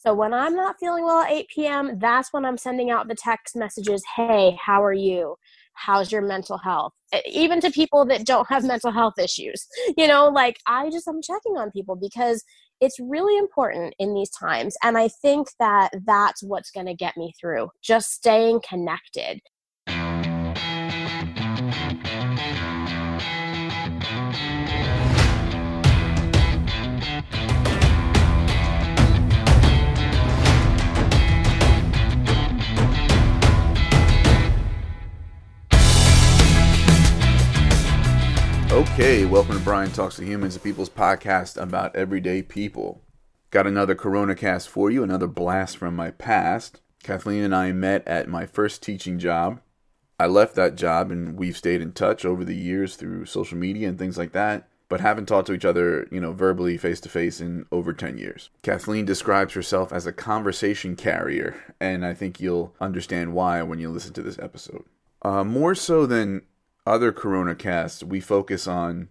So when I'm not feeling well at 8 p.m., that's when I'm sending out the text messages Hey, how are you? How's your mental health? Even to people that don't have mental health issues. You know, like I just, I'm checking on people because it's really important in these times. And I think that that's what's going to get me through, just staying connected. Okay, welcome to Brian Talks to Humans, a People's podcast about everyday people. Got another Corona cast for you, another blast from my past. Kathleen and I met at my first teaching job. I left that job and we've stayed in touch over the years through social media and things like that, but haven't talked to each other, you know, verbally face to face in over 10 years. Kathleen describes herself as a conversation carrier, and I think you'll understand why when you listen to this episode. Uh, more so than other Corona casts, we focus on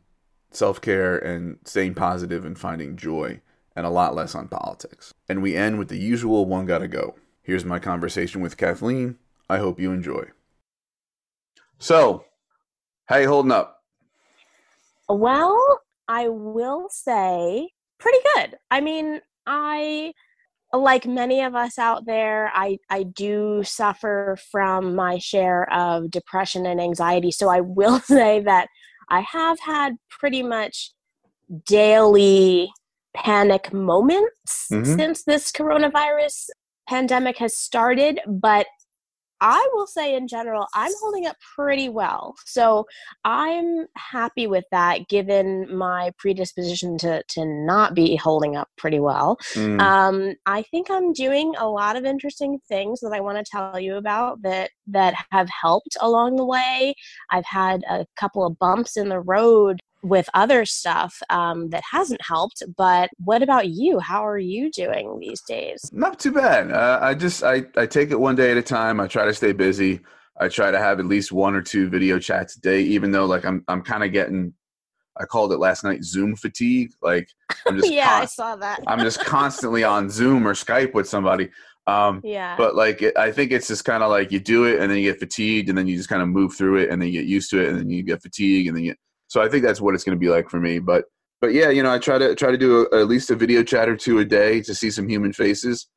self care and staying positive and finding joy, and a lot less on politics. And we end with the usual one gotta go. Here's my conversation with Kathleen. I hope you enjoy. So, how you holding up? Well, I will say pretty good. I mean, I like many of us out there, I, I do suffer from my share of depression and anxiety. So I will say that I have had pretty much daily panic moments mm-hmm. since this coronavirus pandemic has started, but I will say in general, I'm holding up pretty well. So I'm happy with that given my predisposition to, to not be holding up pretty well. Mm. Um, I think I'm doing a lot of interesting things that I want to tell you about that, that have helped along the way. I've had a couple of bumps in the road with other stuff um, that hasn't helped. But what about you? How are you doing these days? Not too bad. Uh, I just I, I take it one day at a time. I try to stay busy. I try to have at least one or two video chats a day, even though like I'm I'm kind of getting I called it last night Zoom fatigue. Like I'm just yeah, con- I saw that. I'm just constantly on Zoom or Skype with somebody. Um, yeah. But like, it, I think it's just kind of like you do it and then you get fatigued and then you just kind of move through it and then you get used to it and then you get fatigued and then you so I think that's what it's going to be like for me. But but yeah, you know, I try to try to do a, at least a video chat or two a day to see some human faces.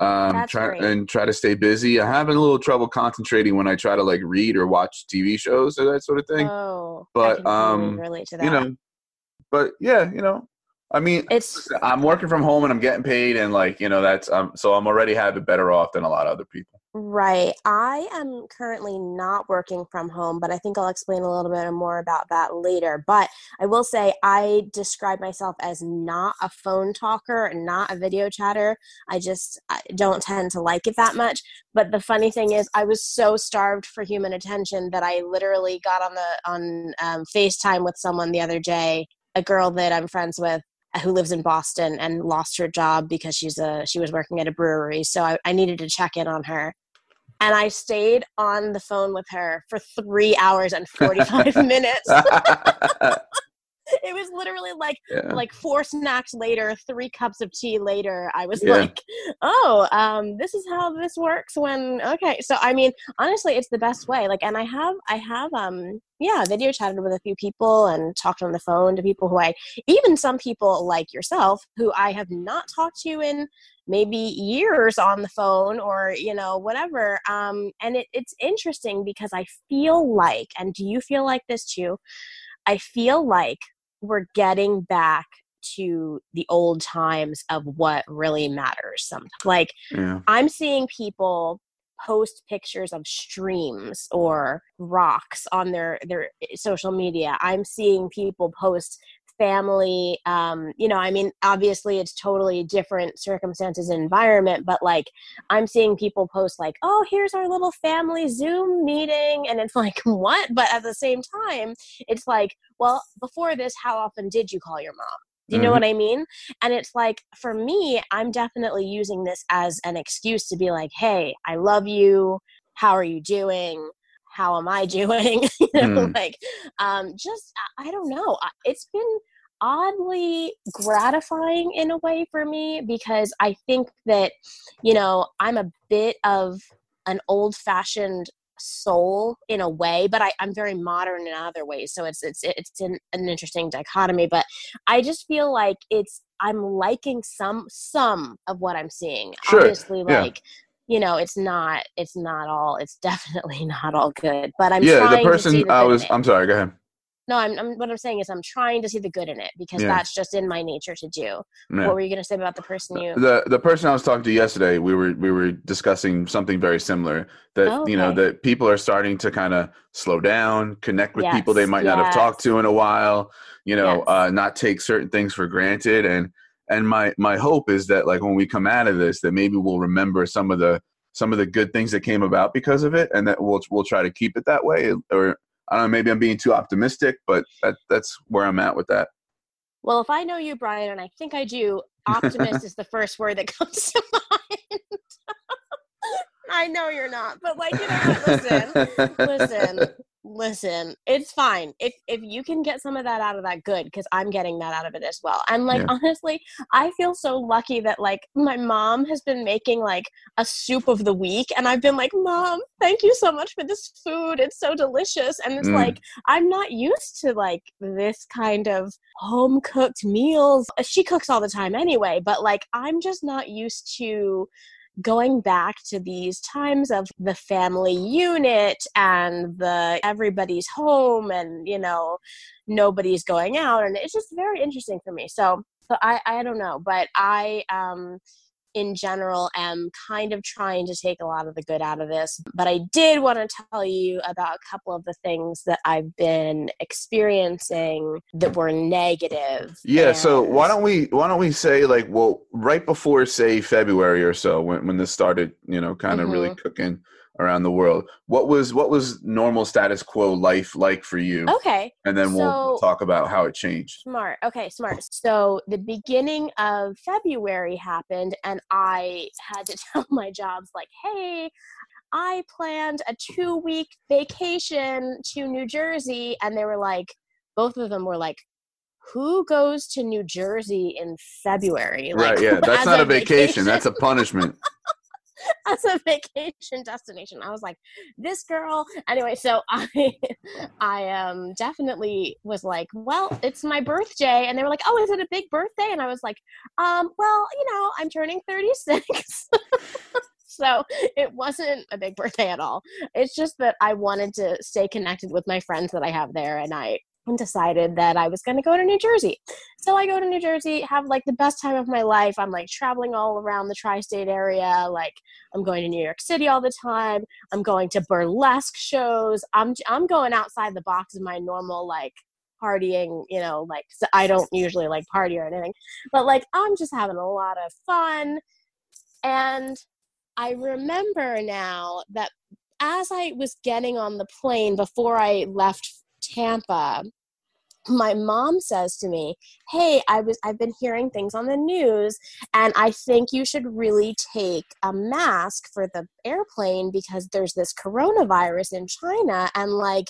Um, try and try to stay busy. I'm having a little trouble concentrating when I try to like read or watch TV shows or that sort of thing. Oh, but um, relate to that. You know, but yeah, you know, I mean, it's I'm working from home and I'm getting paid, and like you know, that's um, so I'm already have it better off than a lot of other people. Right. I am currently not working from home, but I think I'll explain a little bit more about that later. But I will say I describe myself as not a phone talker, not a video chatter. I just don't tend to like it that much. But the funny thing is, I was so starved for human attention that I literally got on the on um, FaceTime with someone the other day, a girl that I'm friends with, who lives in Boston and lost her job because she's a she was working at a brewery. So I, I needed to check in on her and I stayed on the phone with her for three hours and 45 minutes. it was literally like yeah. like four snacks later three cups of tea later i was yeah. like oh um this is how this works when okay so i mean honestly it's the best way like and i have i have um yeah video chatted with a few people and talked on the phone to people who i even some people like yourself who i have not talked to in maybe years on the phone or you know whatever um and it, it's interesting because i feel like and do you feel like this too i feel like we're getting back to the old times of what really matters sometimes like yeah. i'm seeing people post pictures of streams or rocks on their their eh, social media i'm seeing people post family um you know i mean obviously it's totally different circumstances and environment but like i'm seeing people post like oh here's our little family zoom meeting and it's like what but at the same time it's like well before this how often did you call your mom you know mm-hmm. what I mean? And it's like, for me, I'm definitely using this as an excuse to be like, hey, I love you. How are you doing? How am I doing? you know, mm. like, um, just, I don't know. It's been oddly gratifying in a way for me because I think that, you know, I'm a bit of an old fashioned soul in a way but I, i'm very modern in other ways so it's it's it's an, an interesting dichotomy but i just feel like it's i'm liking some some of what i'm seeing sure. obviously yeah. like you know it's not it's not all it's definitely not all good but i'm yeah the person the i was i'm sorry go ahead no I'm, I'm, what i'm saying is i'm trying to see the good in it because yeah. that's just in my nature to do yeah. what were you going to say about the person you the the person i was talking to yesterday we were we were discussing something very similar that oh, okay. you know that people are starting to kind of slow down connect with yes. people they might yes. not have talked to in a while you know yes. uh, not take certain things for granted and and my my hope is that like when we come out of this that maybe we'll remember some of the some of the good things that came about because of it and that we'll we'll try to keep it that way or I don't know, maybe I'm being too optimistic, but that, that's where I'm at with that. Well, if I know you, Brian, and I think I do, optimist is the first word that comes to mind. I know you're not, but like, you know, listen, listen, listen it's fine. If if you can get some of that out of that good because i'm getting that out of it as well. And like yeah. honestly i feel so lucky that like my mom has been making like a soup of the week and i've been like mom thank you so much for this food. It's so delicious. And it's mm. like i'm not used to like this kind of home cooked meals. She cooks all the time anyway but like i'm just not used to going back to these times of the family unit and the everybody's home and you know nobody's going out and it's just very interesting for me. So so i i don't know but i um in general am kind of trying to take a lot of the good out of this. But I did want to tell you about a couple of the things that I've been experiencing that were negative. Yeah, and... so why don't we why don't we say like well right before say February or so when when this started, you know, kind of mm-hmm. really cooking around the world. What was what was normal status quo life like for you? Okay. And then so, we'll talk about how it changed. Smart. Okay, smart. So the beginning of February happened and I had to tell my jobs like, "Hey, I planned a 2-week vacation to New Jersey." And they were like both of them were like, who goes to New Jersey in February? Like, right, yeah. That's not a vacation. vacation. That's a punishment. as a vacation destination. I was like, this girl. Anyway, so I, I um definitely was like, well, it's my birthday, and they were like, oh, is it a big birthday? And I was like, um, well, you know, I'm turning 36. so it wasn't a big birthday at all. It's just that I wanted to stay connected with my friends that I have there, and I and decided that I was going to go to New Jersey. So I go to New Jersey, have like the best time of my life. I'm like traveling all around the tri state area. Like, I'm going to New York City all the time. I'm going to burlesque shows. I'm, I'm going outside the box of my normal, like, partying, you know, like, I don't usually like party or anything, but like, I'm just having a lot of fun. And I remember now that as I was getting on the plane before I left Tampa, my mom says to me, "Hey, I was I've been hearing things on the news and I think you should really take a mask for the airplane because there's this coronavirus in China and like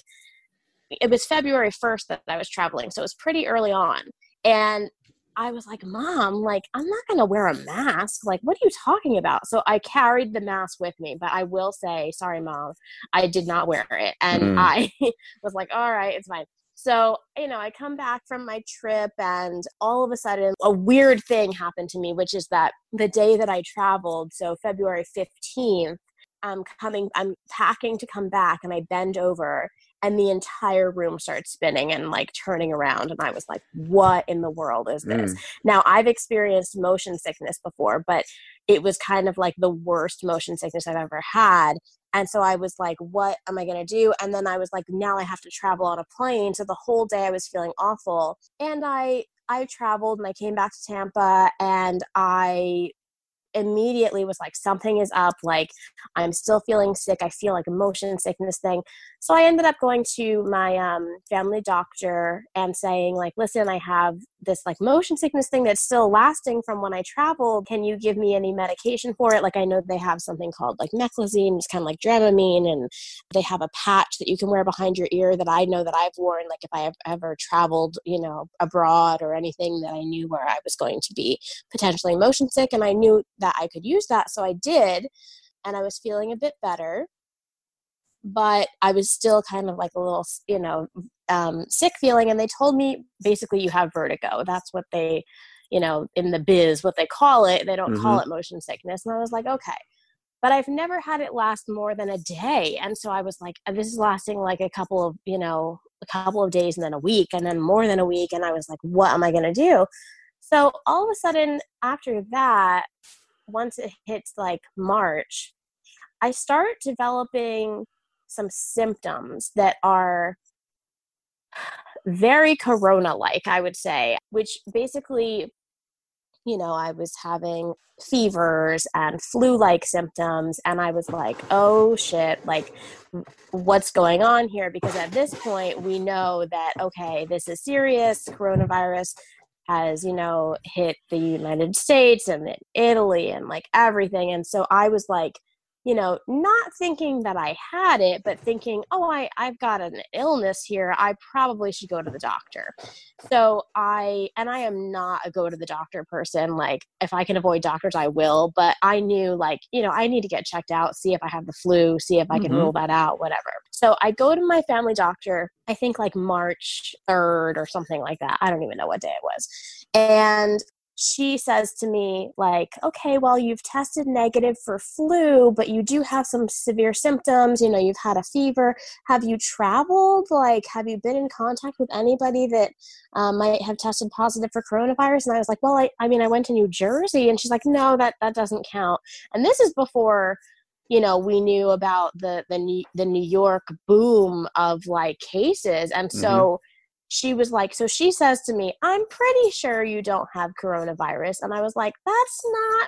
it was February 1st that I was traveling, so it was pretty early on. And I was like, Mom, like, I'm not going to wear a mask. Like, what are you talking about? So I carried the mask with me, but I will say, sorry, Mom, I did not wear it. And mm. I was like, all right, it's fine. So, you know, I come back from my trip and all of a sudden a weird thing happened to me, which is that the day that I traveled, so February 15th, I'm coming, I'm packing to come back and I bend over and the entire room starts spinning and like turning around and i was like what in the world is this mm. now i've experienced motion sickness before but it was kind of like the worst motion sickness i've ever had and so i was like what am i going to do and then i was like now i have to travel on a plane so the whole day i was feeling awful and i i traveled and i came back to tampa and i immediately was like something is up like i'm still feeling sick i feel like motion sickness thing So I ended up going to my um, family doctor and saying, like, listen, I have this like motion sickness thing that's still lasting from when I traveled. Can you give me any medication for it? Like, I know they have something called like meclizine, it's kind of like Dramamine, and they have a patch that you can wear behind your ear that I know that I've worn, like, if I have ever traveled, you know, abroad or anything that I knew where I was going to be potentially motion sick. And I knew that I could use that. So I did. And I was feeling a bit better but I was still kind of like a little, you know, um, sick feeling. And they told me basically you have vertigo. That's what they, you know, in the biz, what they call it. They don't mm-hmm. call it motion sickness. And I was like, okay. But I've never had it last more than a day. And so I was like, this is lasting like a couple of, you know, a couple of days and then a week and then more than a week. And I was like, what am I going to do? So all of a sudden, after that, once it hits like March, I start developing some symptoms that are very corona like, I would say, which basically, you know, I was having fevers and flu like symptoms, and I was like, oh shit, like, what's going on here? Because at this point, we know that, okay, this is serious, coronavirus has you know hit the united states and italy and like everything. And so i was like you know, not thinking that I had it, but thinking, oh, I, I've got an illness here. I probably should go to the doctor. So I, and I am not a go to the doctor person. Like, if I can avoid doctors, I will. But I knew, like, you know, I need to get checked out, see if I have the flu, see if I can mm-hmm. rule that out, whatever. So I go to my family doctor, I think like March 3rd or something like that. I don't even know what day it was. And she says to me like okay well you've tested negative for flu but you do have some severe symptoms you know you've had a fever. Have you traveled? Like have you been in contact with anybody that um, might have tested positive for coronavirus? And i was like well I, I mean i went to new jersey. And she's like no that that doesn't count. And this is before you know we knew about the the new, the new york boom of like cases. And so mm-hmm she was like, so she says to me, I'm pretty sure you don't have coronavirus. And I was like, that's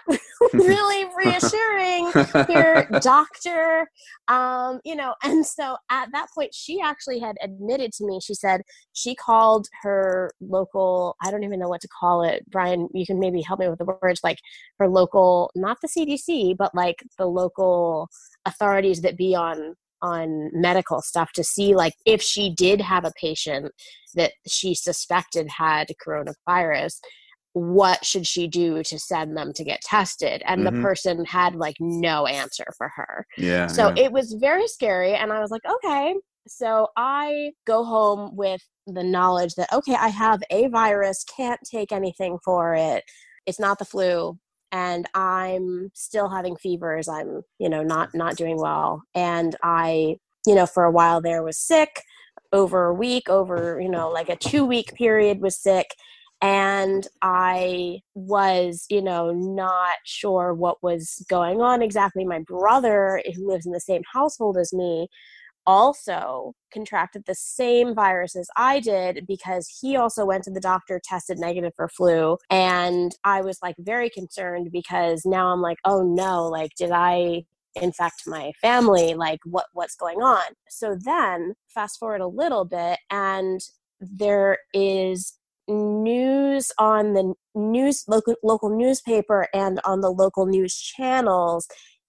not really reassuring here, doctor. Um, you know, and so at that point, she actually had admitted to me, she said she called her local, I don't even know what to call it. Brian, you can maybe help me with the words, like her local, not the CDC, but like the local authorities that be on on medical stuff to see like if she did have a patient that she suspected had coronavirus what should she do to send them to get tested and mm-hmm. the person had like no answer for her yeah so yeah. it was very scary and i was like okay so i go home with the knowledge that okay i have a virus can't take anything for it it's not the flu and i'm still having fevers. I'm you know not not doing well. And i you know for a while there was sick over a week over you know like a two week period was sick. And i was you know not sure what was going on exactly. My brother who lives in the same household as me also contracted the same virus as I did because he also went to the doctor, tested negative for flu. And I was like very concerned because now I'm like, oh no, like, did I infect my family? Like, what, what's going on? So then fast forward a little bit and there is news on the news local, local newspaper and on the local news channels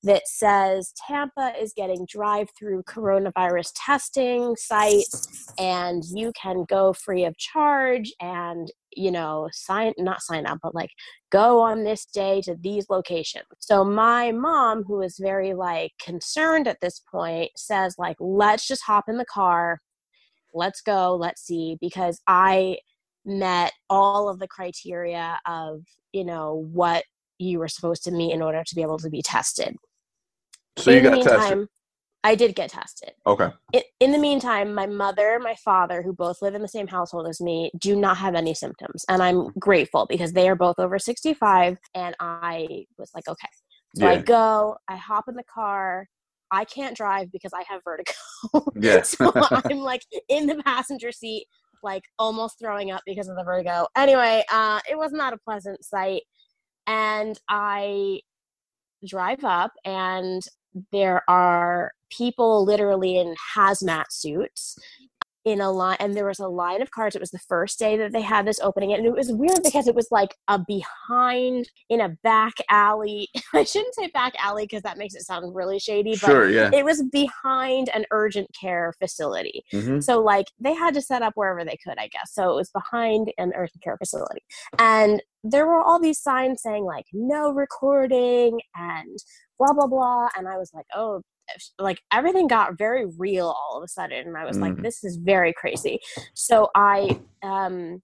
that says Tampa is getting drive through coronavirus testing sites and you can go free of charge and you know sign not sign up but like go on this day to these locations. So my mom who is very like concerned at this point says like let's just hop in the car. Let's go. Let's see. Because i met all of the criteria of you know what you were supposed to meet in order to be able to be tested so in you got meantime, tested. I did get tested. Okay. In, in, the meantime, my mother, my father, who both live in the same household as me, do not have any symptoms. And I'm grateful because they are both over 65. And I was like, okay. So yeah. I go, I hop in the car. I can't drive because I have vertigo. Yeah. so I'm like in the passenger seat, like almost throwing up because of the vertigo. Anyway, uh, it was not a pleasant sight. And I drive up and there are people literally in hazmat suits in a line and there was a line of cars it was the first day that they had this opening and it was weird because it was like a behind in a back alley i shouldn't say back alley because that makes it sound really shady but sure, yeah. it was behind an urgent care facility mm-hmm. so like they had to set up wherever they could i guess so it was behind an urgent care facility and there were all these signs saying like no recording and blah blah blah and i was like oh like everything got very real all of a sudden and i was mm. like this is very crazy. So i um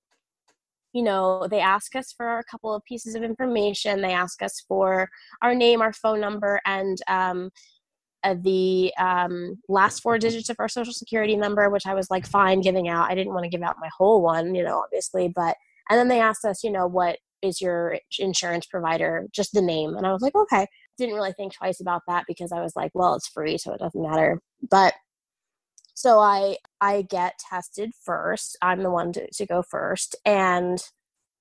you know they ask us for a couple of pieces of information. They ask us for our name our phone number and um uh, the um, last four digits of our social security number which i was like fine giving out. I didn't want to give out my whole one you know obviously but and then they asked us you know what is your insurance provider? Just the name and i was like okay didn't really think twice about that because I was like, well, it's free, so it doesn't matter. But so I I get tested first. I'm the one to, to go first. And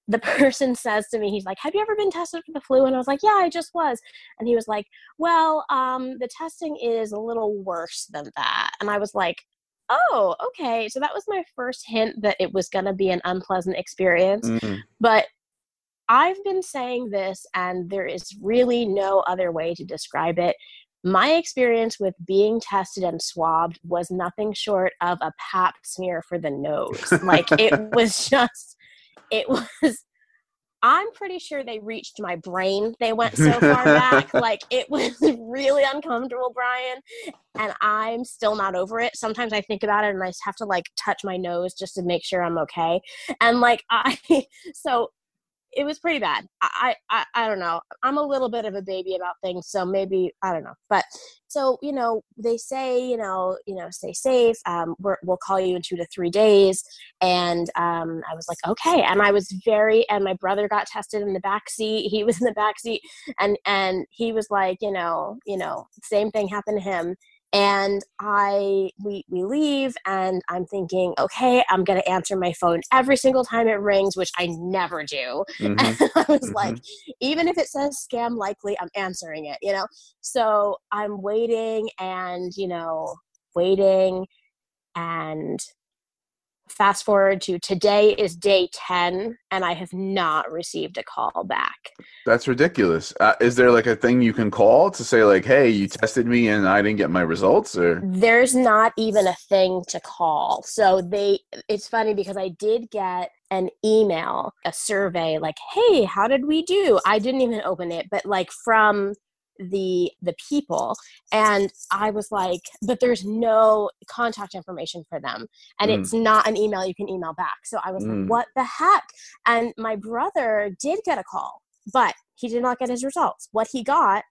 the person says to me, he's like, Have you ever been tested for the flu? And I was like, Yeah, I just was. And he was like, Well, um, the testing is a little worse than that. And I was like, Oh, okay. So that was my first hint that it was going to be an unpleasant experience. Mm-hmm. But I've been saying this, and there is really no other way to describe it. My experience with being tested and swabbed was nothing short of a pap smear for the nose. like, it was just, it was. I'm pretty sure they reached my brain. They went so far back. Like, it was really uncomfortable, Brian. And I'm still not over it. Sometimes I think about it and I have to, like, touch my nose just to make sure I'm okay. And, like, I, so it was pretty bad. I, I I don't know. I'm a little bit of a baby about things, so maybe I don't know. But so you know, they say you know you know stay safe. Um, we will call you in two to three days. And um, I was like, okay. And I was very. And my brother got tested in the back seat. He was in the back seat, and and he was like, you know, you know, same thing happened to him and i we we leave and i'm thinking okay i'm going to answer my phone every single time it rings which i never do mm-hmm. and i was mm-hmm. like even if it says scam likely i'm answering it you know so i'm waiting and you know waiting and fast forward to today is day 10 and i have not received a call back. That's ridiculous. Uh, is there like a thing you can call to say like hey you tested me and i didn't get my results or? There's not even a thing to call. So they it's funny because i did get an email a survey like hey how did we do? I didn't even open it but like from the the people and i was like but there's no contact information for them and mm. it's not an email you can email back so i was mm. like what the heck and my brother did get a call but he did not get his results what he got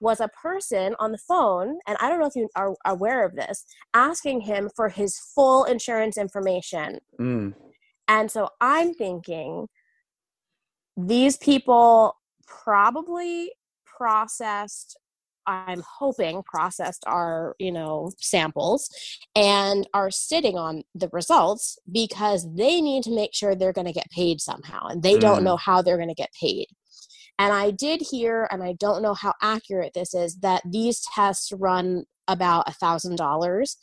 was a person on the phone and i don't know if you are aware of this asking him for his full insurance information mm. and so i'm thinking these people probably processed i'm hoping processed our you know samples and are sitting on the results because they need to make sure they're going to get paid somehow and they mm. don't know how they're going to get paid and i did hear and i don't know how accurate this is that these tests run about a thousand dollars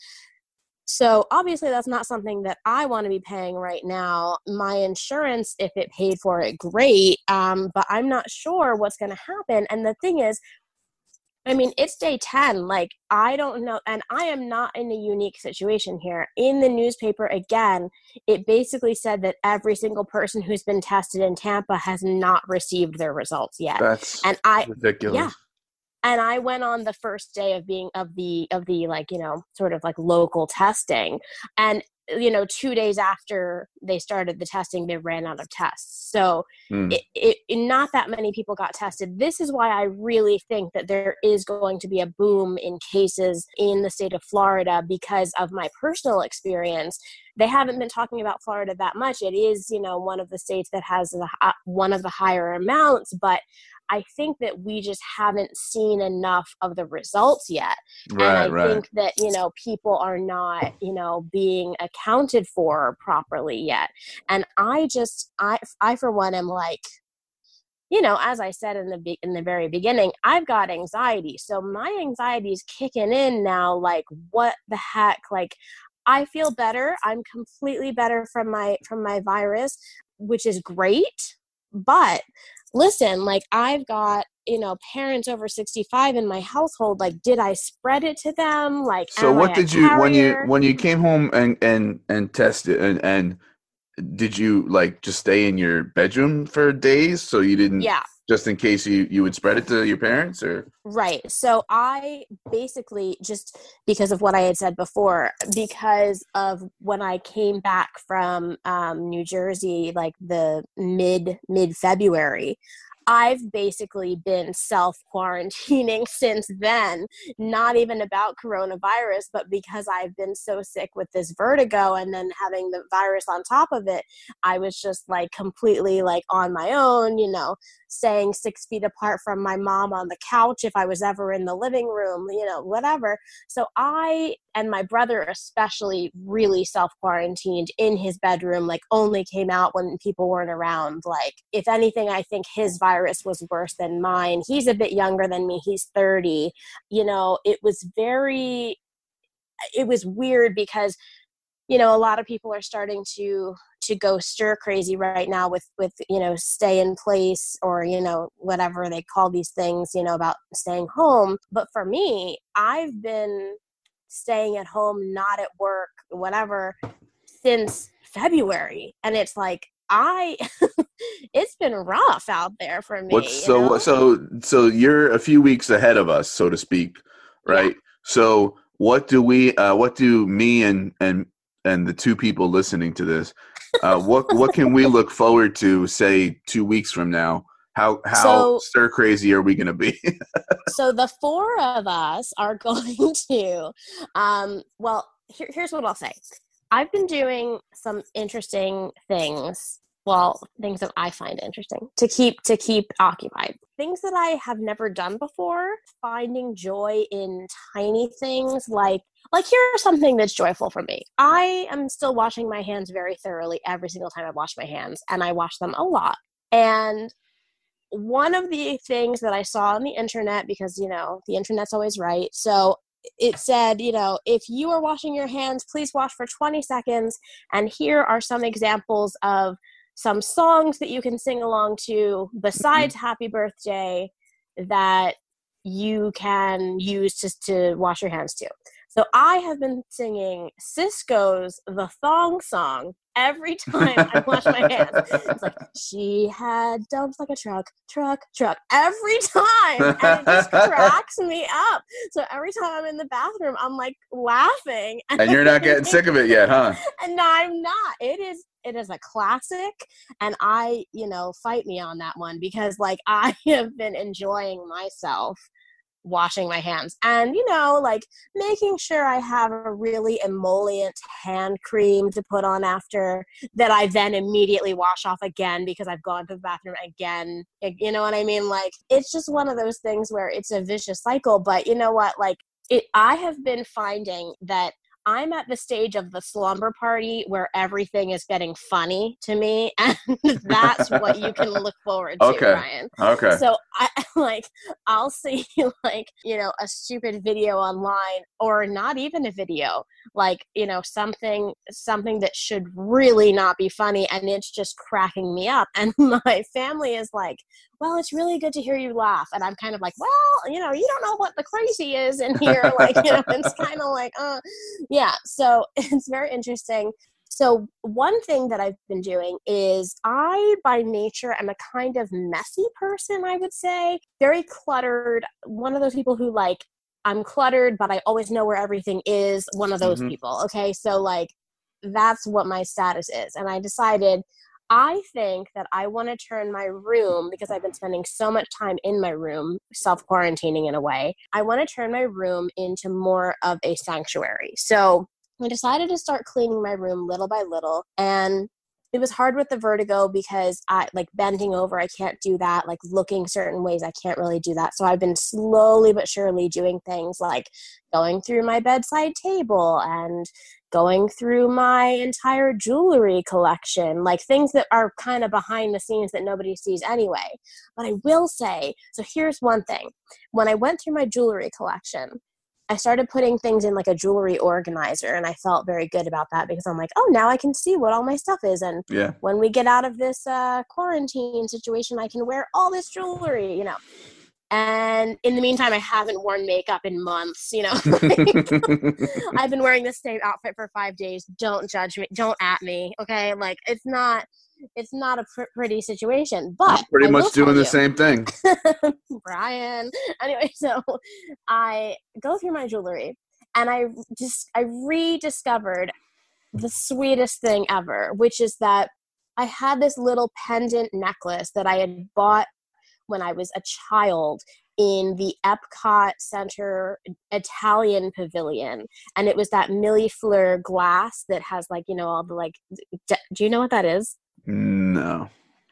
so obviously, that's not something that I want to be paying right now. My insurance, if it paid for it, great. Um, but I'm not sure what's going to happen. And the thing is, I mean, it's day 10. Like, I don't know. And I am not in a unique situation here. In the newspaper, again, it basically said that every single person who's been tested in Tampa has not received their results yet. That's and I, ridiculous. Yeah and i went on the first day of being of the of the like you know sort of like local testing and you know two days after they started the testing they ran out of tests so mm. it, it, not that many people got tested this is why i really think that there is going to be a boom in cases in the state of florida because of my personal experience they haven't been talking about florida that much it is you know one of the states that has the, uh, one of the higher amounts but I think that we just haven't seen enough of the results yet. Right, and I right. think that, you know, people are not, you know, being accounted for properly yet. And I just, I, I for one am like, you know, as I said in the be- in the very beginning, I've got anxiety. So my anxiety is kicking in now like what the heck? Like I feel better. I'm completely better from my from my virus, which is great. But listen, like I've got you know parents over 65 in my household like did i spread it to them like so what did you when you when you came home and and and tested and and did you like just stay in your bedroom for days so you didn't yeah just in case you you would spread it to your parents or? Right. So i basically just because of what i had said before because of when i came back from um, new jersey like the mid mid february I've basically been self quarantining since then, not even about coronavirus, but because I've been so sick with this vertigo and then having the virus on top of it, I was just like completely like on my own, you know, staying six feet apart from my mom on the couch if I was ever in the living room, you know, whatever. So I and my brother especially really self quarantined in his bedroom, like only came out when people weren't around. Like, if anything, I think his virus was worse than mine. He's a bit younger than me, he's 30. You know, it was very, it was weird because you know a lot of people are starting to to go stir crazy right now with with you know stay in place or you know whatever they call these things you know about staying home but for me i've been staying at home not at work whatever since february and it's like i it's been rough out there for me What's, so know? so so you're a few weeks ahead of us so to speak right yeah. so what do we uh, what do me and and and the two people listening to this, uh, what what can we look forward to? Say two weeks from now. How how so, stir crazy are we going to be? so the four of us are going to. Um, well, here, here's what I'll say. I've been doing some interesting things well things that i find interesting to keep to keep occupied. Things that i have never done before finding joy in tiny things like like here's something that's joyful for me. I am still washing my hands very thoroughly every single time i wash my hands and i wash them a lot. And one of the things that i saw on the internet because you know the internet's always right so it said, you know, if you are washing your hands, please wash for 20 seconds. And here are some examples of some songs that you can sing along to besides mm-hmm. happy birthday that you can use just to wash your hands to. So I have been singing Sisqó's The Thong Song every time I wash my hands. It's like, she had dumps like a truck, truck, truck, every time. And it just cracks me up. So every time I'm in the bathroom, I'm like laughing. And, and you're not getting sick of it yet, huh? And I'm not. It is it is a classic and i you know fight me on that one because like i have been enjoying myself washing my hands and you know like making sure i have a really emollient hand cream to put on after that i then immediately wash off again because i've gone to the bathroom again. You know what i mean? Like it's just one of those things where it's a vicious cycle but you know what? Like it, i have been finding that I'm at the stage of the slumber party where everything is getting funny to me, and that's what you can look forward to, okay. Ryan. Okay. So I like I'll see like you know a stupid video online, or not even a video, like you know something something that should really not be funny, and it's just cracking me up. And my family is like, "Well, it's really good to hear you laugh," and I'm kind of like, "Well, you know, you don't know what the crazy is in here." like you know, it's kind of like, uh yeah. So it's very interesting. So one thing that i've been doing is i by nature am a kind of messy person i would say. Very cluttered. One of those people who like i'm cluttered but i always know where everything is one of those mm-hmm. people okay so like that's what my status is and i decided I think that I want to turn my room because I've been spending so much time in my room, self quarantining in a way. I want to turn my room into more of a sanctuary. So I decided to start cleaning my room little by little. And it was hard with the vertigo because I like bending over, I can't do that. Like looking certain ways, I can't really do that. So I've been slowly but surely doing things like going through my bedside table and going through my entire jewelry collection, like things that are kind of behind the scenes that nobody sees anyway. But I will say so here's one thing when I went through my jewelry collection, I started putting things in like a jewelry organizer and I felt very good about that because I'm like, oh, now I can see what all my stuff is. And yeah. when we get out of this uh, quarantine situation, I can wear all this jewelry, you know. And in the meantime, I haven't worn makeup in months, you know. I've been wearing the same outfit for five days. Don't judge me. Don't at me. Okay. Like, it's not it's not a pr- pretty situation. But I'm pretty I much doing the same thing. Brian. Anyway, so I go through my jewelry and I just I rediscovered the sweetest thing ever, which is that I had this little pendant necklace that I had bought when I was a child in the Epcot Center Italian pavilion. And it was that Mille glass that has like, you know, all the like, do you know what that is? No.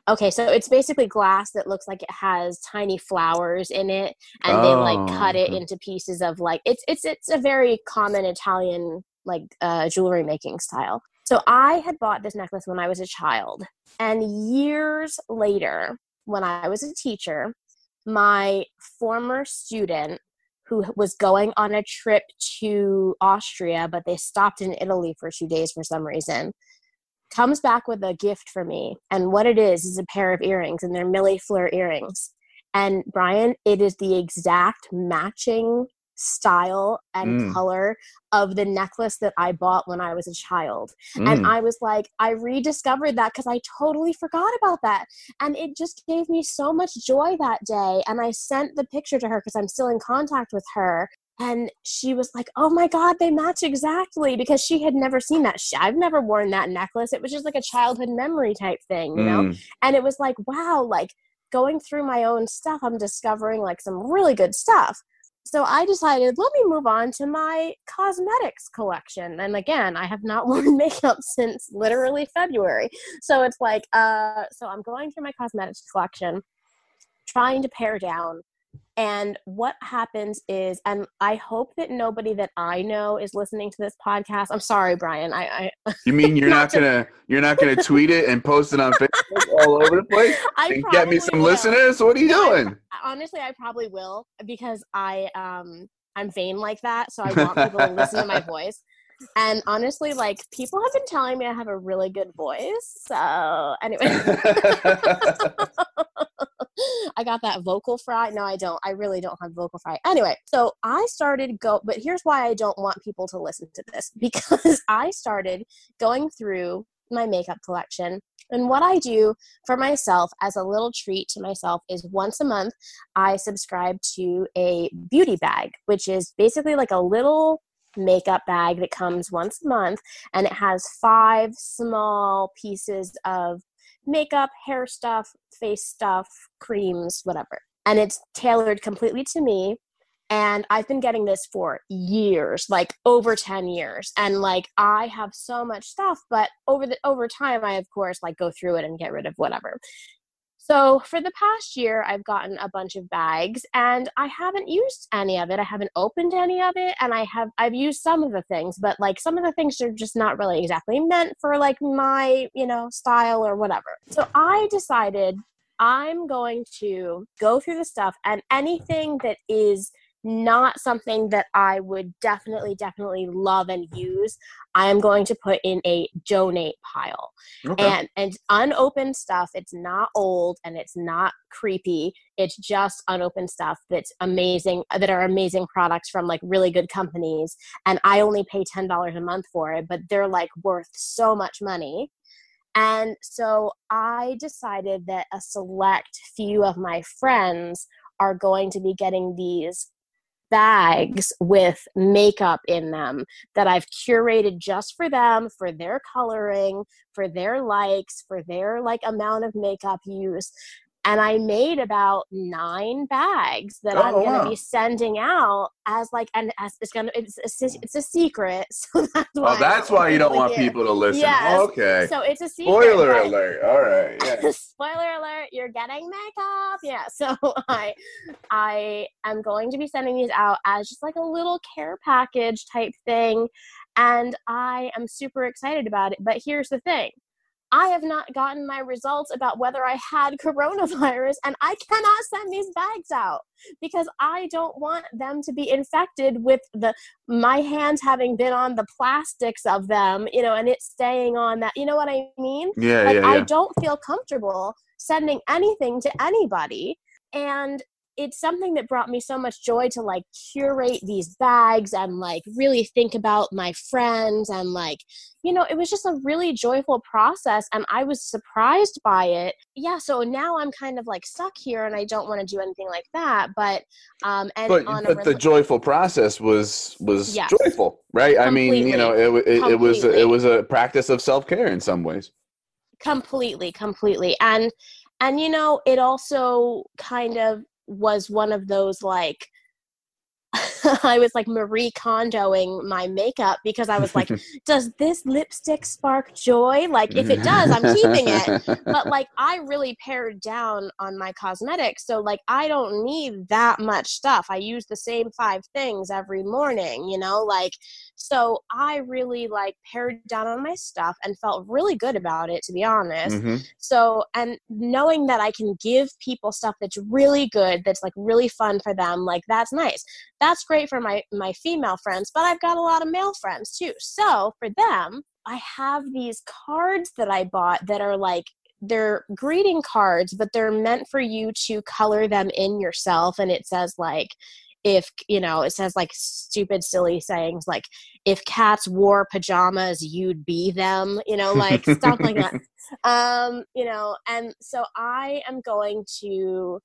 Okay, so it's basically glass that looks like it has tiny flowers in it, and oh, they like cut it into pieces of like it's it's it's a very common Italian like uh, jewelry making style. So I had bought this necklace when I was a child, and years later, when I was a teacher, my former student who was going on a trip to Austria, but they stopped in Italy for two days for some reason comes back with a gift for me. And what it is is a pair of earrings, and they're Mille Fleur earrings. And Brian, it is the exact matching style and mm. color of the necklace that I bought when I was a child. Mm. And I was like, I rediscovered that because I totally forgot about that. And it just gave me so much joy that day. And I sent the picture to her because I'm still in contact with her and she was like oh my god they match exactly because she had never seen that i've never worn that necklace. It was just like a childhood memory type thing you know? Mm. and it was like wow like going through my own stuff i'm discovering like some really good stuff. So i decided let me move on to my cosmetics collection. And again i have not worn makeup since literally february. So it's like uh so i'm going through my cosmetics collection trying to pare down and what happens is, and I hope that nobody that I know is listening to this podcast. I'm sorry, Brian. I, I you mean you're not, not gonna you're not gonna tweet it and post it on Facebook all over the place I and get me some will. listeners? What are you doing? I, honestly, I probably will because I um I'm vain like that, so I want people to listen to my voice. And honestly, like people have been telling me I have a really good voice. So anyway. Got that vocal fry. No, I don't. I really don't have vocal fry. Anyway, so I started go but here's why I don't want people to listen to this because I started going through my makeup collection and what I do for myself as a little treat to myself is once a month I subscribe to a beauty bag, which is basically like a little makeup bag that comes once a month and it has five small pieces of makeup, hair stuff, face stuff, creams, whatever. And it's tailored completely to me. And I've been getting this for years, like over 10 years. And like I have so much stuff, but over the over time I of course like go through it and get rid of whatever. So for the past year, I've gotten a bunch of bags and I haven't used any of it. I haven't opened any of it and I have I've used some of the things, but like some of the things are just not really exactly meant for like my, you know, style or whatever. So I decided I'm going to go through the stuff and anything that is not something that I would definitely, definitely love and use, I am going to put in a donate pile. Okay. And and unopened stuff, it's not old and it's not creepy. It's just unopened stuff that's amazing that are amazing products from like really good companies. And I only pay ten dollars a month for it, but they're like worth so much money. And so I decided that a select few of my friends are going to be getting these bags with makeup in them that I've curated just for them, for their coloring, for their likes, for their like amount of makeup use. And I made about nine bags that oh, I'm gonna wow. be sending out as like and as it's gonna it's a, it's a secret. So that's oh, why. Oh, that's why you don't want people to listen. Yes. okay. So it's a secret. Spoiler alert! All right. Yeah. Spoiler alert! You're getting makeup. Yeah. So I I am going to be sending these out as just like a little care package type thing, and I am super excited about it. But here's the thing I have not gotten my results about whether I had coronavirus, and I cannot send these bags out because I don't want them to be infected with the my hands having been on the plastics of them, you know, and it staying on that. You know what I mean? Yeah, like, yeah, yeah. I don't feel comfortable sending anything to anybody. And it's something that brought me so much joy to like curate these bags and like really think about my friends and like you know it was just a really joyful process and i was surprised by it yeah so now i'm kind of like stuck here and i don't want to do anything like that but um and but, but the joyful process was was yes. joyful right Completely. i mean you know it, it, it was it was a practice of self-care in some ways completely completely and and you know it also kind of was one of those like I was like Marie Kondoing my makeup because I was like, does this lipstick spark joy? Like, if it does, I'm keeping it. But like, I really pared down on my cosmetics. So, like, I don't need that much stuff. I use the same five things every morning, you know? Like, so I really like pared down on my stuff and felt really good about it, to be honest. Mm-hmm. So, and knowing that I can give people stuff that's really good, that's like really fun for them, like, that's nice. That's great for my my female friends, but I've got a lot of male friends too. So for them, I have these cards that I bought that are like they're greeting cards, but they're meant for you to color them in yourself and it says like if you know it says like stupid silly sayings like if cats wore pajamas you'd be them you know like stuff like that um you know and so i am going to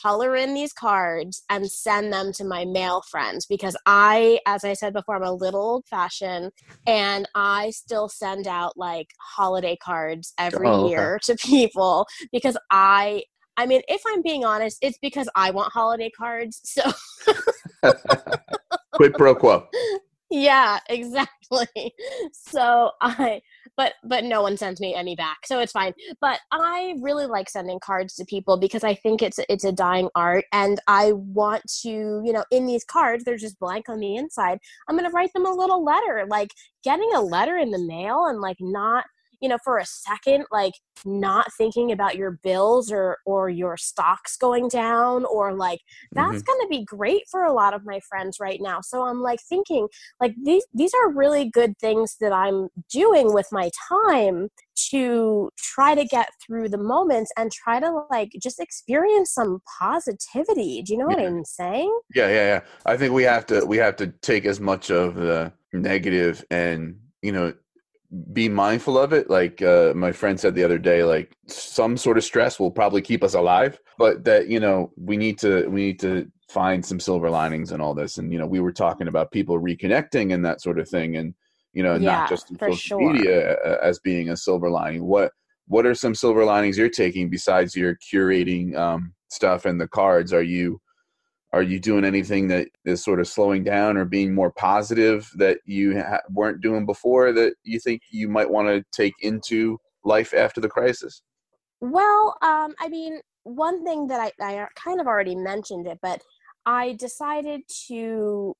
color in these cards and send them to my male friends because I, as I said before, I'm a little old fashioned and I still send out like holiday cards every oh, okay. year to people because I, I mean, if I'm being honest, it's because I want holiday cards. So quid pro quo. Yeah, exactly. So I but but no one sends me any back so it's fine. But i really like sending cards to people because i think it's it's a dying art and i want to you know in these cards they're just blank on the inside i'm going to write them a little letter like getting a letter in the mail and like not you know for a second like not thinking about your bills or or your stocks going down or like that's mm-hmm. going to be great for a lot of my friends right now so i'm like thinking like these these are really good things that i'm doing with my time to try to get through the moments and try to like just experience some positivity do you know yeah. what i'm saying yeah yeah yeah i think we have to we have to take as much of the negative and you know be mindful of it. Like uh, my friend said the other day like some sort of stress will probably keep us alive but that you know we need to we need to find some silver linings in all this. And you know we were talking about people reconnecting and that sort of thing and you know yeah, not just in social sure. media uh, as being a silver lining. What what are some silver linings you're taking besides your curating um, stuff and the cards? Are you are you doing anything that is sort of slowing down or being more positive that you ha- weren't doing before that you think you might want to take into life after the crisis well um, i mean one thing that I, I kind of already mentioned it but i decided to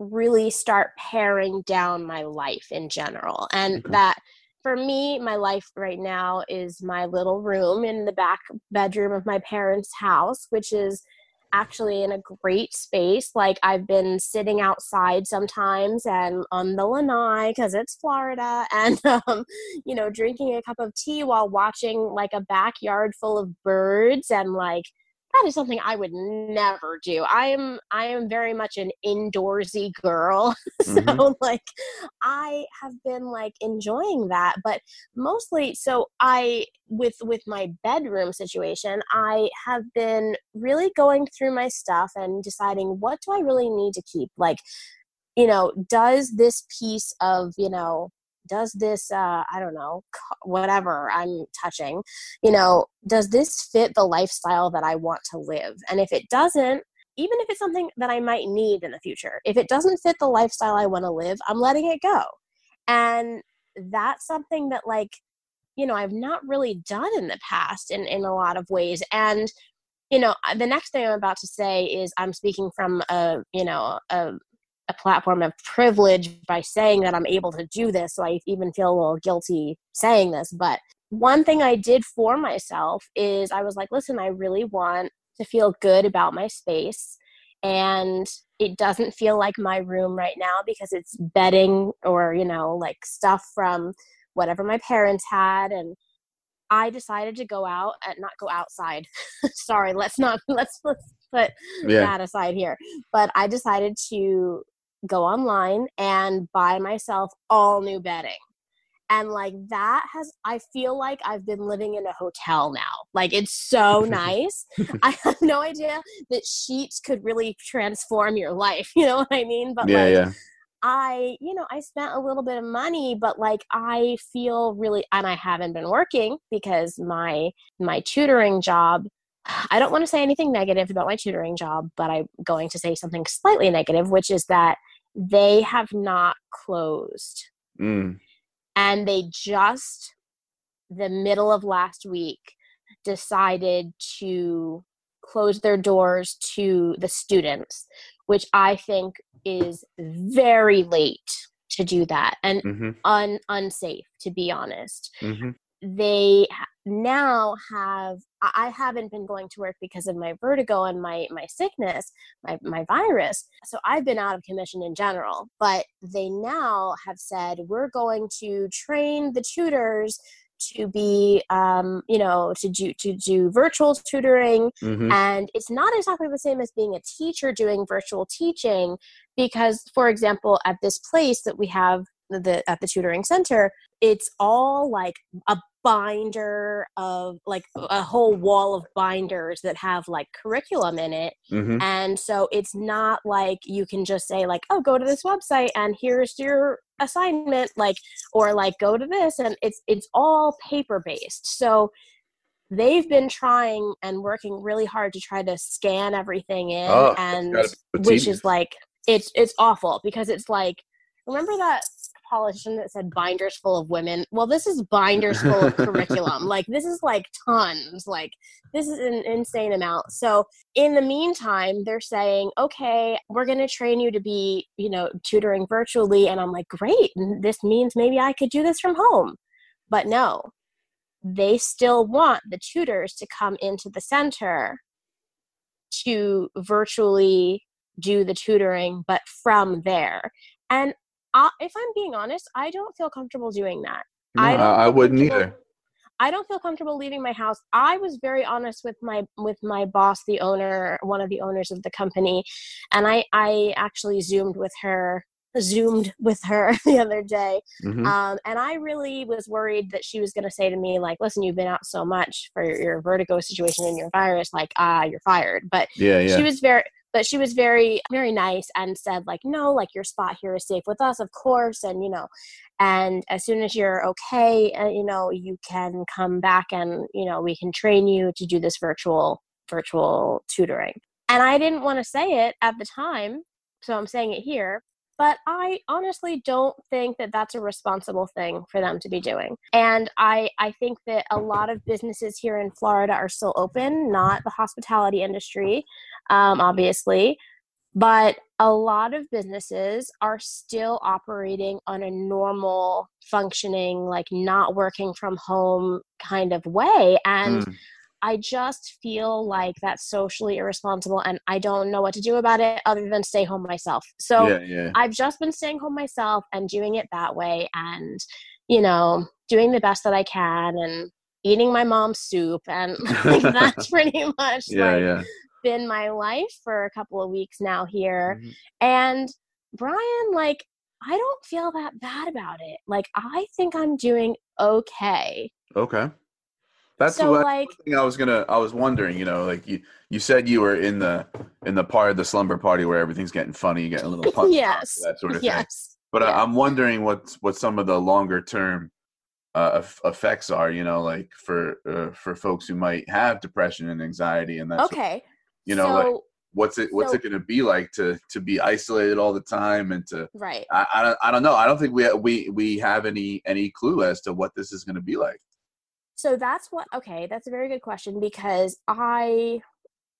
really start paring down my life in general and okay. that for me my life right now is my little room in the back bedroom of my parents house which is actually in a great space. Like I've been sitting outside sometimes and on the lanai because it's Florida, and um, you know, drinking a cup of tea while watching like a backyard full of birds and like that is something I would never do. I am I am very much an indoorsy girl. so mm-hmm. like I have been like enjoying that, but mostly so I with with my bedroom situation, I have been really going through my stuff and deciding what do I really need to keep? Like you know, does this piece of, you know, does this uh i don't know whatever i'm touching you know does this fit the lifestyle that i want to live? And if it doesn't even if it's something that i might need in the future if it doesn't fit the lifestyle i want to live i'm letting it go. And that's something that like you know i've not really done in the past in in a lot of ways. And you know the next thing i'm about to say is i'm speaking from a you know a, a platform of privilege by saying that i'm able to do this so i even feel a little guilty saying this but one thing i did for myself is i was like listen i really want to feel good about my space and it doesn't feel like my room right now because it's bedding or you know like stuff from whatever my parents had and i decided to go out and not go outside sorry let's not let's let's put yeah. that aside here but i decided to go online and buy myself all new bedding. And like that has i feel like i've been living in a hotel now. Like it's so nice. I have no idea that sheets could really transform your life you know what i mean? But yeah like, yeah. I, you know, I spent a little bit of money, but like I feel really and I haven't been working because my my tutoring job I don't want to say anything negative about my tutoring job, but I'm going to say something slightly negative, which is that they have not closed. Mm. And they just, the middle of last week, decided to close their doors to the students, which I think is very late to do that and mm-hmm. un- unsafe, to be honest. Mm-hmm. They now have i haven't been going to work because of my vertigo and my my sickness my my virus so i've been out of commission in general but they now have said we're going to train the tutors to be um, you know to do to do virtual tutoring mm-hmm. and it's not exactly the same as being a teacher doing virtual teaching because for example at this place that we have the at the tutoring center it's all like a binder of like a whole wall of binders that have like curriculum in it. Mm-hmm. and so it's not like you can just say like oh go to this website and here's your assignment like or like go to this and it's it's all paper based so they've been trying and working really hard to try to scan everything in oh, and which is like it's it's awful because it's like remember that politician that said binders full of women. Well, this is binders full of curriculum. Like this is like tons. Like this is an insane amount. So in the meantime, they're saying, okay, we're going to train you to be, you know, tutoring virtually. And I'm like, great. This means maybe I could do this from home. But no, they still want the tutors to come into the center to virtually do the tutoring, but from there. And uh, if I'm being honest, I don't feel comfortable doing that. No, I, I wouldn't either. I don't feel comfortable leaving my house. I was very honest with my with my boss, the owner, one of the owners of the company, and I I actually zoomed with her zoomed with her the other day mm-hmm. um, and i really was worried that she was going to say to me like listen you've been out so much for your, your vertigo situation and your virus like ah you're fired but yeah, yeah. she was very but she was very very nice and said like no like your spot here is safe with us of course and you know and as soon as you're okay uh, you know you can come back and you know we can train you to do this virtual virtual tutoring. And i didn't want to say it at the time so i'm saying it here but I honestly don't think that that's a responsible thing for them to be doing. And I, I think that a lot of businesses here in Florida are still open, not the hospitality industry, um, obviously, but a lot of businesses are still operating on a normal functioning like not working from home kind of way and mm. I just feel like that's socially irresponsible and I don't know what to do about it other than stay home myself. So yeah, yeah. I've just been staying home myself and doing it that way and, you know, doing the best that I can and eating my mom's soup and like, that's pretty much yeah, like, yeah. been my life for a couple of weeks now here. Mm-hmm. And Brian, like, I don't feel that bad about it. Like, I think I'm doing okay. Okay. That's so, what like, I was gonna. I was wondering. You know, like you you said you were in the in the part of the slumber party where everything's getting funny, getting a little punched yes, that sort of yes. But yeah. I, am wondering what what some of the longer term uh, effects are. You know, like for uh, for folks who might have depression and anxiety and that. Okay. you know, so, like what's it what's so, it going to be like to to be isolated all the time and to right I, I don't i don't know i don't think we we we have any any clue as to what this is going to be like so that's what okay that's a very good question because i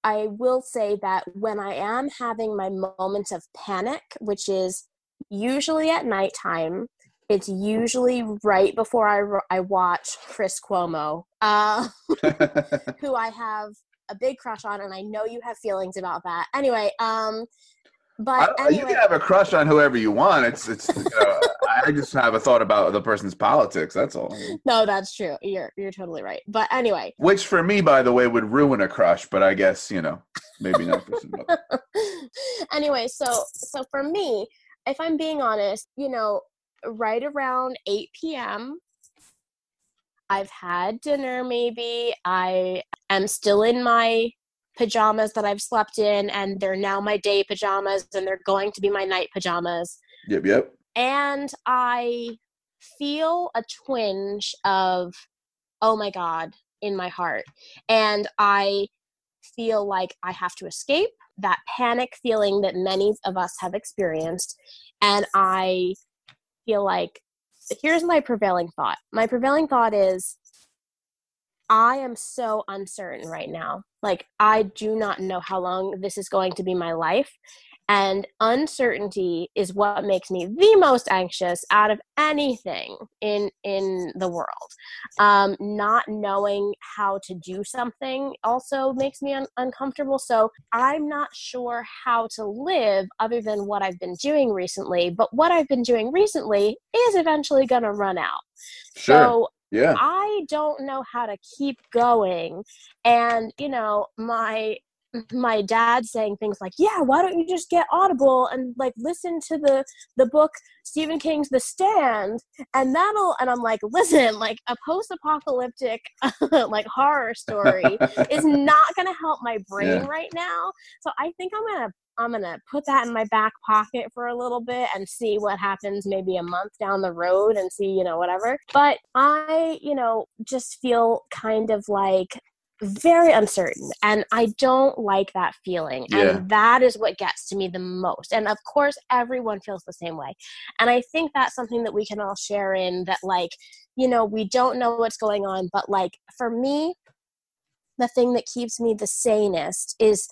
i will say that when i am having my moments of panic which is usually at nighttime it's usually right before i i watch chris cuomo uh, who i have a big crush on, and I know you have feelings about that. Anyway, um, but anyway. you can have a crush on whoever you want. It's it's. You know, I just have a thought about the person's politics. That's all. No, that's true. You're you're totally right. But anyway, which for me, by the way, would ruin a crush. But I guess you know, maybe not for somebody. anyway, so so for me, if I'm being honest, you know, right around 8 p.m. I've had dinner maybe. I am still in my pajamas that I've slept in and they're now my day pajamas and they're going to be my night pajamas. Yep, yep. And I feel a twinge of oh my god in my heart and I feel like I have to escape that panic feeling that many of us have experienced and I feel like here's my prevailing thought. My prevailing thought is I am so uncertain right now. Like, I do not know how long this is going to be my life and uncertainty is what makes me the most anxious out of anything in in the world um, not knowing how to do something also makes me un- uncomfortable so i'm not sure how to live other than what i've been doing recently but what i've been doing recently is eventually going to run out sure. so yeah. I don't know how to keep going. And, you know, my my dad saying things like yeah why don't you just get audible and like listen to the the book stephen king's the stand and that'll and i'm like listen like a post-apocalyptic like horror story is not gonna help my brain yeah. right now so i think i'm gonna i'm gonna put that in my back pocket for a little bit and see what happens maybe a month down the road and see you know whatever. But i you know just feel kind of like very uncertain and i don't like that feeling. Yeah. and that is what gets to me the most. And of course everyone feels the same way. And i think that's something that we can all share in that like you know we don't know what's going on but like for me the thing that keeps me the sanest is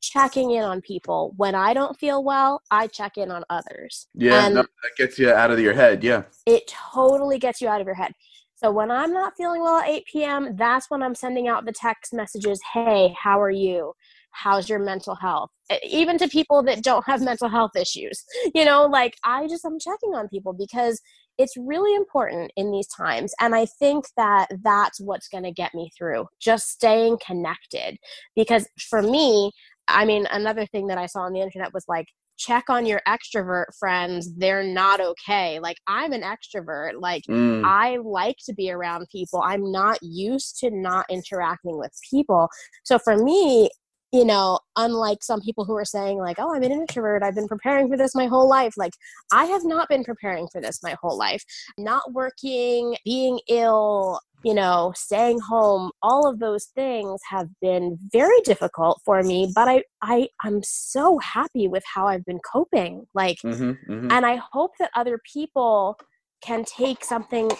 checking in on people when i don't feel well i check in on others yeah no, that gets you out of your head yeah it totally gets you out of your head so when I'm not feeling well at 8 p.m., that's when I'm sending out the text messages Hey, how are you? How's your mental health? Even to people that don't have mental health issues. You know, like I just, I'm checking on people because it's really important in these times. And I think that that's what's going to get me through, just staying connected. Because for me, I mean, another thing that I saw on the internet was like, check on your extrovert friends they're not okay. Like i'm an extrovert. Like mm. i like to be around people. I'm not used to not interacting with people. So for me you know, unlike some people who are saying, like, oh, I'm an introvert, I've been preparing for this my whole life. Like, I have not been preparing for this my whole life. Not working, being ill, you know, staying home, all of those things have been very difficult for me, but I, I, I'm so happy with how I've been coping. Like, mm-hmm, mm-hmm. and I hope that other people can take something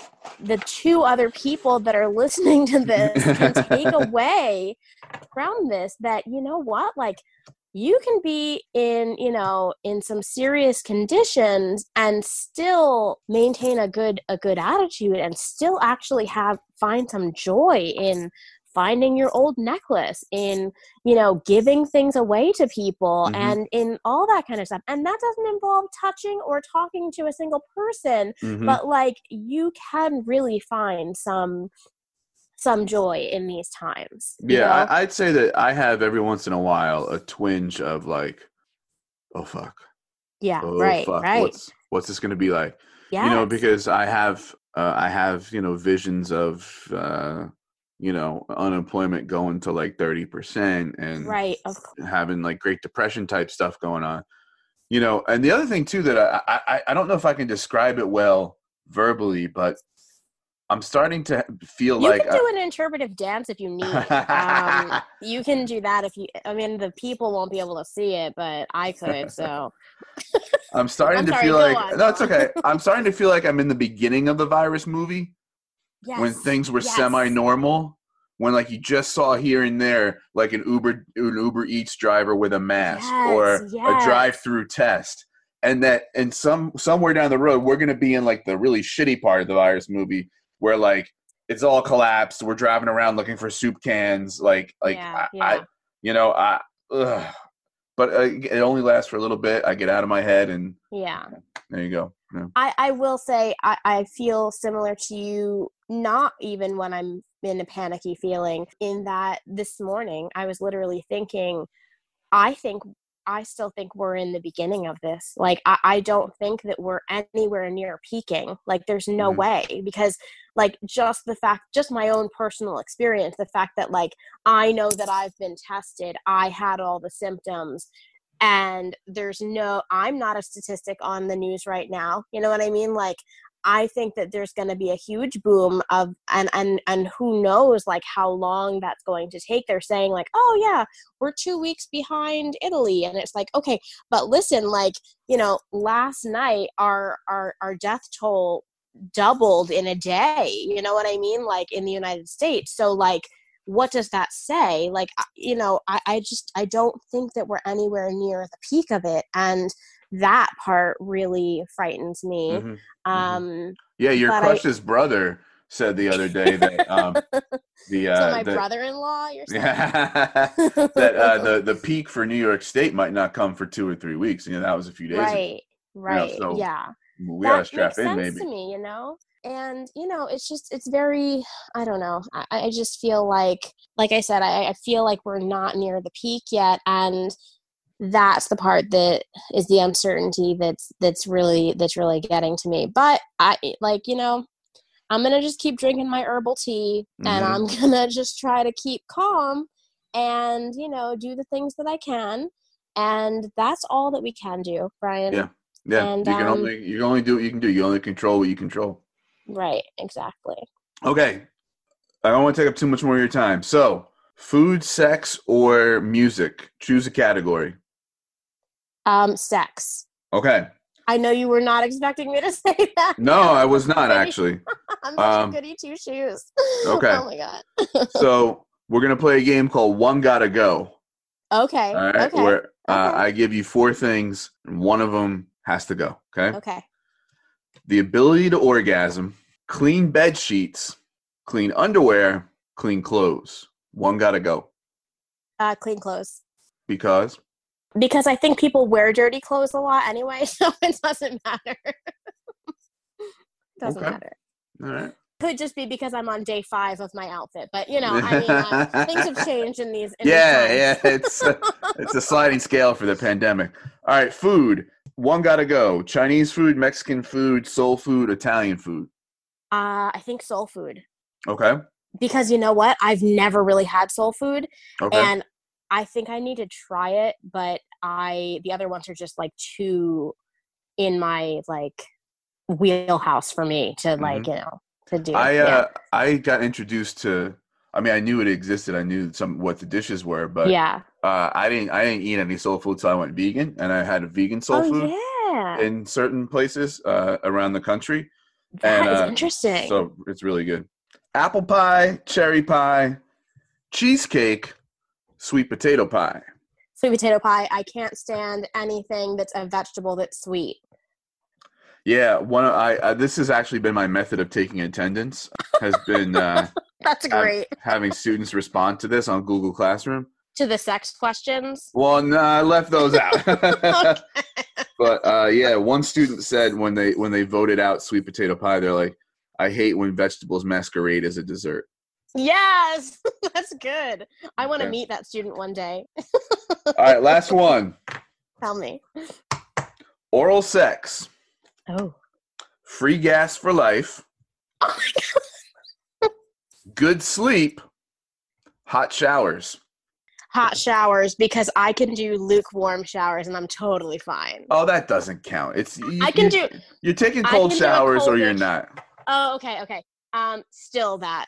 the two other people that are listening to this can take away from this that you know what like you can be in you know in some serious conditions and still maintain a good a good attitude and still actually have find some joy in finding your old necklace in you know giving things away to people mm-hmm. and in all that kind of stuff and that doesn't involve touching or talking to a single person mm-hmm. but like you can really find some some joy in these times yeah know? i'd say that i have every once in a while a twinge of like oh fuck yeah oh, right fuck. right what's what's this gonna be like Yeah, you know because i have uh, i have you know visions of uh you know unemployment going to like 30% and right having like great depression type stuff going on You know, and the other thing too that I, I I don't know if I can describe it well verbally, but I'm starting to feel you like you can do an interpretive dance if you need. um, you can do that if you. I mean, the people won't be able to see it, but I could. So I'm starting I'm to sorry, feel like on, no, it's okay. I'm starting to feel like I'm in the beginning of the virus movie yes. when things were yes. semi-normal. When like you just saw here and there, like an Uber an Uber Eats driver with a mask or Yes, a drive-through test, and that and some somewhere down the road we're gonna be in like the really shitty part of the virus movie where like it's all collapsed. We're driving around looking for soup cans, like like Yeah, I, I you know I. Ugh. But uh, it only lasts for a little bit. I get out of my head, and Yeah. there you go. Yeah. I, I will say I, I feel similar to you, not even when I'm in a panicky feeling, in that this morning I was literally thinking, I think I still think we're in the beginning of this. Like I, I don't think that we're anywhere near peaking. Like there's no Mhm. way because like just the fact just my own personal experience, the fact that like I know that I've been tested, I had all the symptoms and there's no i'm not a statistic on the news right now you know what i mean like i think that there's going to be a huge boom of and and and who knows like how long that's going to take. They're saying like oh yeah we're two weeks behind italy and it's like okay but listen like you know last night our our our death toll doubled in a day you know what i mean like in the united states. So like what does that say? Like you know I, I just i don't think that we're anywhere near the peak of it. And that part really frightens me Mhm. um Yeah, your But I- brother said the other day that um, the so uh, my the, brother-in-law you're saying that uh, the the peak for New York State might not come for two or three weeks. You know, that was a few days. ago. right right so yeah We that gotta strap makes in, sense maybe. to me you know and you know it's just it's very i don't know i, I just feel like like i said I, I feel like we're not near the peak yet and that's the part that is the uncertainty that's that's really that's really getting to me but i like you know i'm gonna just keep drinking my herbal tea and Mhm. i'm gonna just try to keep calm and you know do the things that i can and that's all that we can do brian Yeah. Yeah, And, you can um, only you can only do what you can do. You only control what you control. right exactly Okay, I don't want to take up too much more of your time. So, food, sex, or music? Choose a category. Um sex Okay. I know you were not expecting me to say that. No, I was not actually. I'm such um, a goody two shoes. okay. oh my god. So we're gonna play a game called One Gotta Go. Okay. All right, Okay. where uh, Okay. I give you four things, and one of them has to go. Okay. Okay. The ability to orgasm, clean bed sheets, clean underwear, clean clothes. One gotta go Uh, clean clothes. because Because I think people wear dirty clothes a lot anyway, so it doesn't matter. doesn't Okay. matter. all right. Could just be because I'm on day five of my outfit, but you know, I mean, uh, things have changed in these. In yeah, times. yeah, it's a, it's a sliding scale for the pandemic. All right, food. One gotta go. Chinese food, Mexican food, soul food, Italian food. Uh, I think soul food Okay. because you know what? I've never really had soul food, Okay. and I think I need to try it, but I the other ones are just like too in my like wheelhouse for me to like you know to do. Mm-hmm. I yeah. uh I got introduced to I mean I knew it existed. I knew some what the dishes were, but yeah. uh I didn't I didn't eat any soul food till I went vegan and I had a vegan soul oh food yeah, in certain places uh around the country. that is and, uh, interesting. So it's really good. Apple pie, cherry pie, cheesecake, sweet potato pie. Sweet potato pie. I can't stand anything that's a vegetable that's sweet. Yeah, one of I uh, this has actually been my method of taking attendance has been uh That's great. having students respond to this on Google Classroom. to the sex questions. Well, no, I left those out. But uh, yeah, one student said when they when they voted out sweet potato pie, they're like, "I hate when vegetables masquerade as a dessert." Yes, that's good. I want to Okay. meet that student one day. All right, last one: Tell me. oral sex, Oh. free gas for life, Oh my god. good sleep, hot showers. hot showers because I can do lukewarm showers and I'm totally fine. Oh, that doesn't count. It's you, I can you, do. You're taking cold showers or you're not. Oh, okay, okay. Um, still that.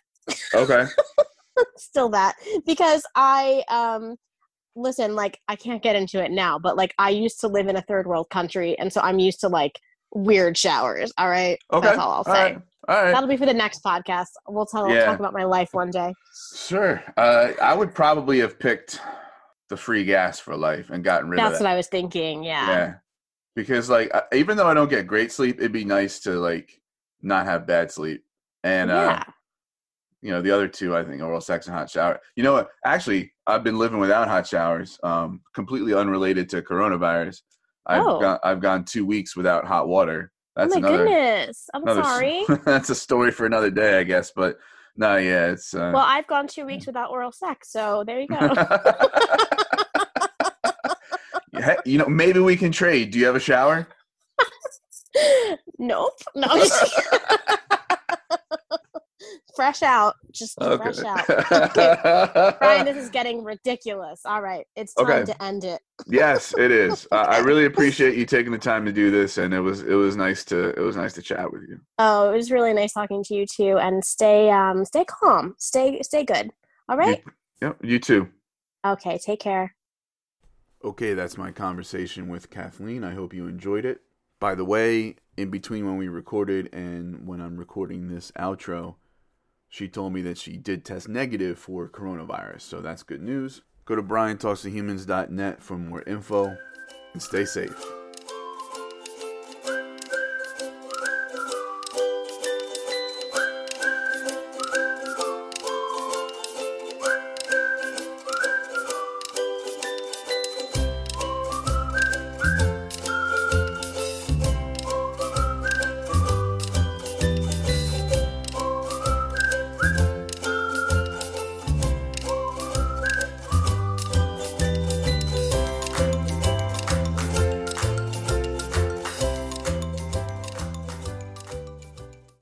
Okay. still that because I um listen like I can't get into it now, but like I used to live in a third world country, and so I'm used to like weird showers. All right, okay. that's all I'll say. All right. All right. That'll be for the next podcast. We'll tell Yeah. talk about my life one day. Sure. Uh, I would probably have picked the free gas for life and gotten rid That's of That's what. I was thinking. Yeah. yeah. Because like even though I don't get great sleep, it'd be nice to like not have bad sleep. And uh yeah. You know the other two i think oral sex and hot shower you know what actually i've been living without hot showers um completely unrelated to coronavirus i've Oh. gone i've gone two weeks without hot water that's oh my another, goodness. I'm another sorry. that's a story for another day i guess but no yeah it's uh, well, I've gone two weeks without oral sex, so there you go. You know maybe we can trade do you have a shower nope. No. I'm just fresh out. Just okay fresh out. Brian, this is getting ridiculous. All right, it's time Okay. to end it. yes it is uh, i really appreciate you taking the time to do this and it was it was nice to it was nice to chat with you Oh, it was really nice talking to you too. And stay, um, stay calm. Stay, stay good. All right. yep you too Okay. Take care. Okay, that's my conversation with Kathleen. I hope you enjoyed it. By the way, in between when we recorded and when I'm recording this outro, she told me that she did test negative for coronavirus, so that's good news. Go to briantalkstohumans.net for more info and stay safe.